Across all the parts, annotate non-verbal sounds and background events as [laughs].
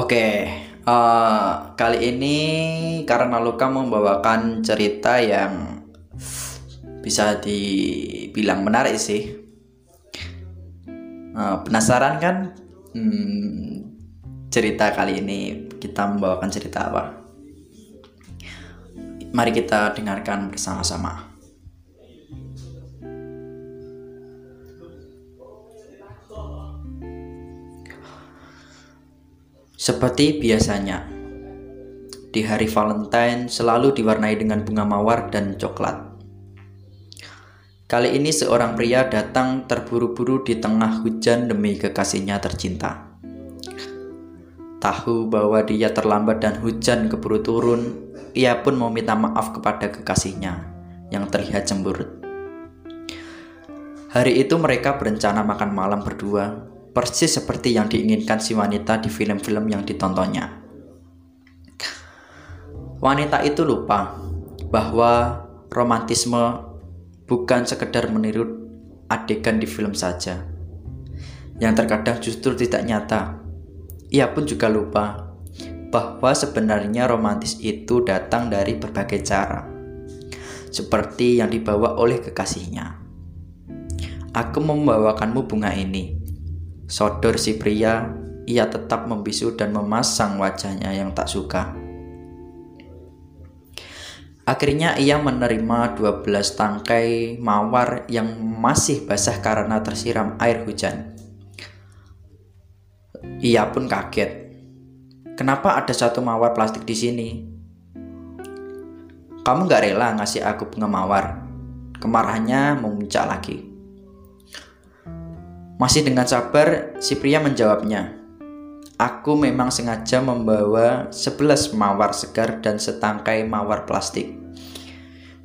Oke, eh, kali ini karena Luka membawakan cerita yang bisa dibilang menarik sih. Eh, penasaran kan? Hmm, cerita kali ini kita membawakan cerita apa? Mari kita dengarkan bersama-sama. Seperti biasanya, di hari Valentine selalu diwarnai dengan bunga mawar dan coklat. Kali ini seorang pria datang terburu-buru di tengah hujan demi kekasihnya tercinta. Tahu bahwa dia terlambat dan hujan keburu turun, ia pun meminta maaf kepada kekasihnya yang terlihat cemberut. Hari itu mereka berencana makan malam berdua, persis seperti yang diinginkan si wanita di film-film yang ditontonnya. Wanita itu lupa bahwa romantisme bukan sekedar meniru adegan di film saja, yang terkadang justru tidak nyata. Ia pun juga lupa bahwa sebenarnya romantis itu datang dari berbagai cara, seperti yang dibawa oleh kekasihnya. Aku membawakanmu bunga ini. Sodor si pria, ia tetap membisu dan memasang wajahnya yang tak suka. Akhirnya ia menerima 12 tangkai mawar yang masih basah karena tersiram air hujan. Ia pun kaget. Kenapa ada satu mawar plastik di sini? Kamu gak rela ngasih aku bunga mawar? Kemarahannya memuncak lagi. Masih dengan sabar, si pria menjawabnya. Aku memang sengaja membawa 11 mawar segar dan setangkai mawar plastik.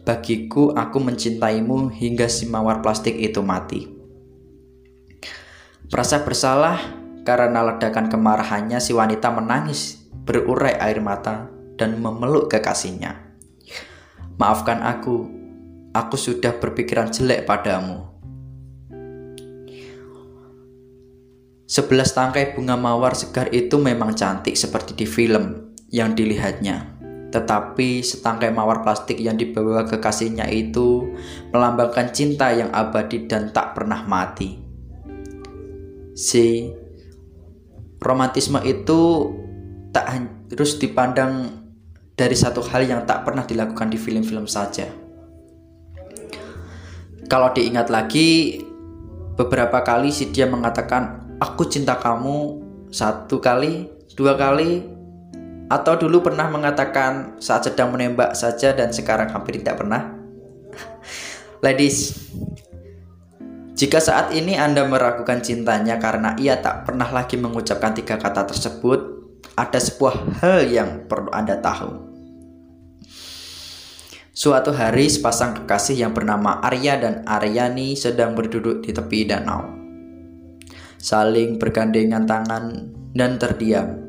Bagiku, aku mencintaimu hingga si mawar plastik itu mati. Merasa bersalah karena ledakan kemarahannya, si wanita menangis, berurai air mata, dan memeluk kekasihnya. Maafkan aku, aku sudah berpikiran jelek padamu. Sebelas tangkai bunga mawar segar itu memang cantik seperti di film yang dilihatnya. Tetapi setangkai mawar plastik yang dibawa kekasihnya itu melambangkan cinta yang abadi dan tak pernah mati. Si romantisme itu tak harus dipandang dari satu hal yang tak pernah dilakukan di film-film saja. Kalau diingat lagi, beberapa kali si dia mengatakan, "Aku cinta kamu" satu kali, dua kali, atau dulu pernah mengatakan saat sedang menembak saja dan sekarang hampir tidak pernah? [laughs] Ladies, jika saat ini Anda meragukan cintanya karena ia tak pernah lagi mengucapkan tiga kata tersebut, ada sebuah hal yang perlu Anda tahu. Suatu hari sepasang kekasih yang bernama Arya dan Aryani sedang berduduk di tepi danau. Saling bergandengan tangan dan terdiam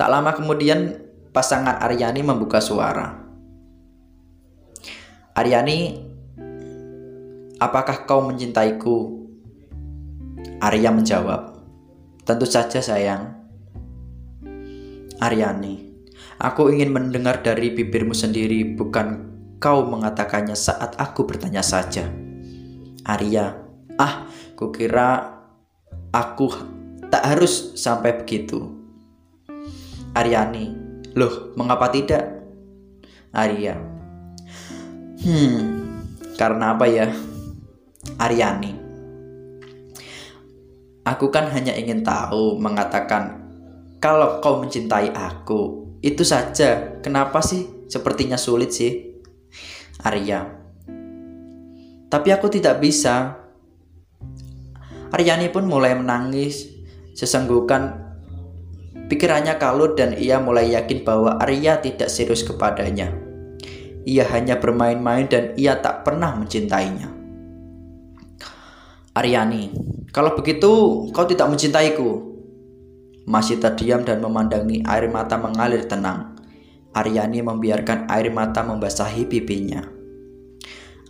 Tak lama kemudian pasangan Aryani membuka suara. Aryani, apakah kau mencintaiku? Arya menjawab, tentu saja sayang. Aryani, aku ingin mendengar dari bibirmu sendiri, bukan kau mengatakannya saat aku bertanya saja. Arya, ah, kukira aku tak harus sampai begitu. Aryani, loh mengapa tidak? Arya, hmm, karena apa ya? Aryani, aku kan hanya ingin tahu mengatakan kalau kau mencintai aku, itu saja. Kenapa sih sepertinya sulit sih? Arya, tapi aku tidak bisa. Aryani pun mulai menangis, sesenggukan Pikirannya kalut dan ia mulai yakin bahwa Arya tidak serius kepadanya. Ia hanya bermain-main dan ia tak pernah mencintainya. Aryani, kalau begitu kau tidak mencintaiku. Masih terdiam dan memandangi air mata mengalir tenang. Aryani membiarkan air mata membasahi pipinya.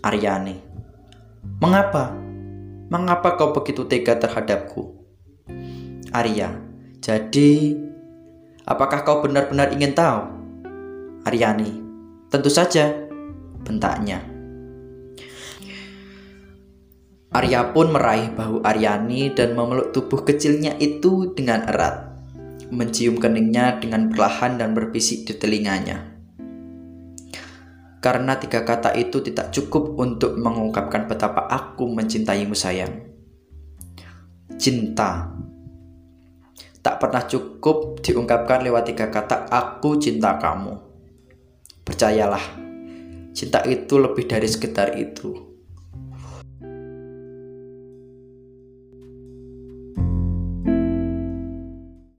Aryani, mengapa? Mengapa kau begitu tega terhadapku? Arya, jadi Apakah kau benar-benar ingin tahu? Aryani, tentu saja, bentaknya. Arya pun meraih bahu Aryani dan memeluk tubuh kecilnya itu dengan erat, mencium keningnya dengan perlahan dan berbisik di telinganya. Karena tiga kata itu tidak cukup untuk mengungkapkan betapa aku mencintaimu sayang. Cinta tak pernah cukup diungkapkan lewat tiga kata aku cinta kamu. Percayalah, cinta itu lebih dari sekedar itu.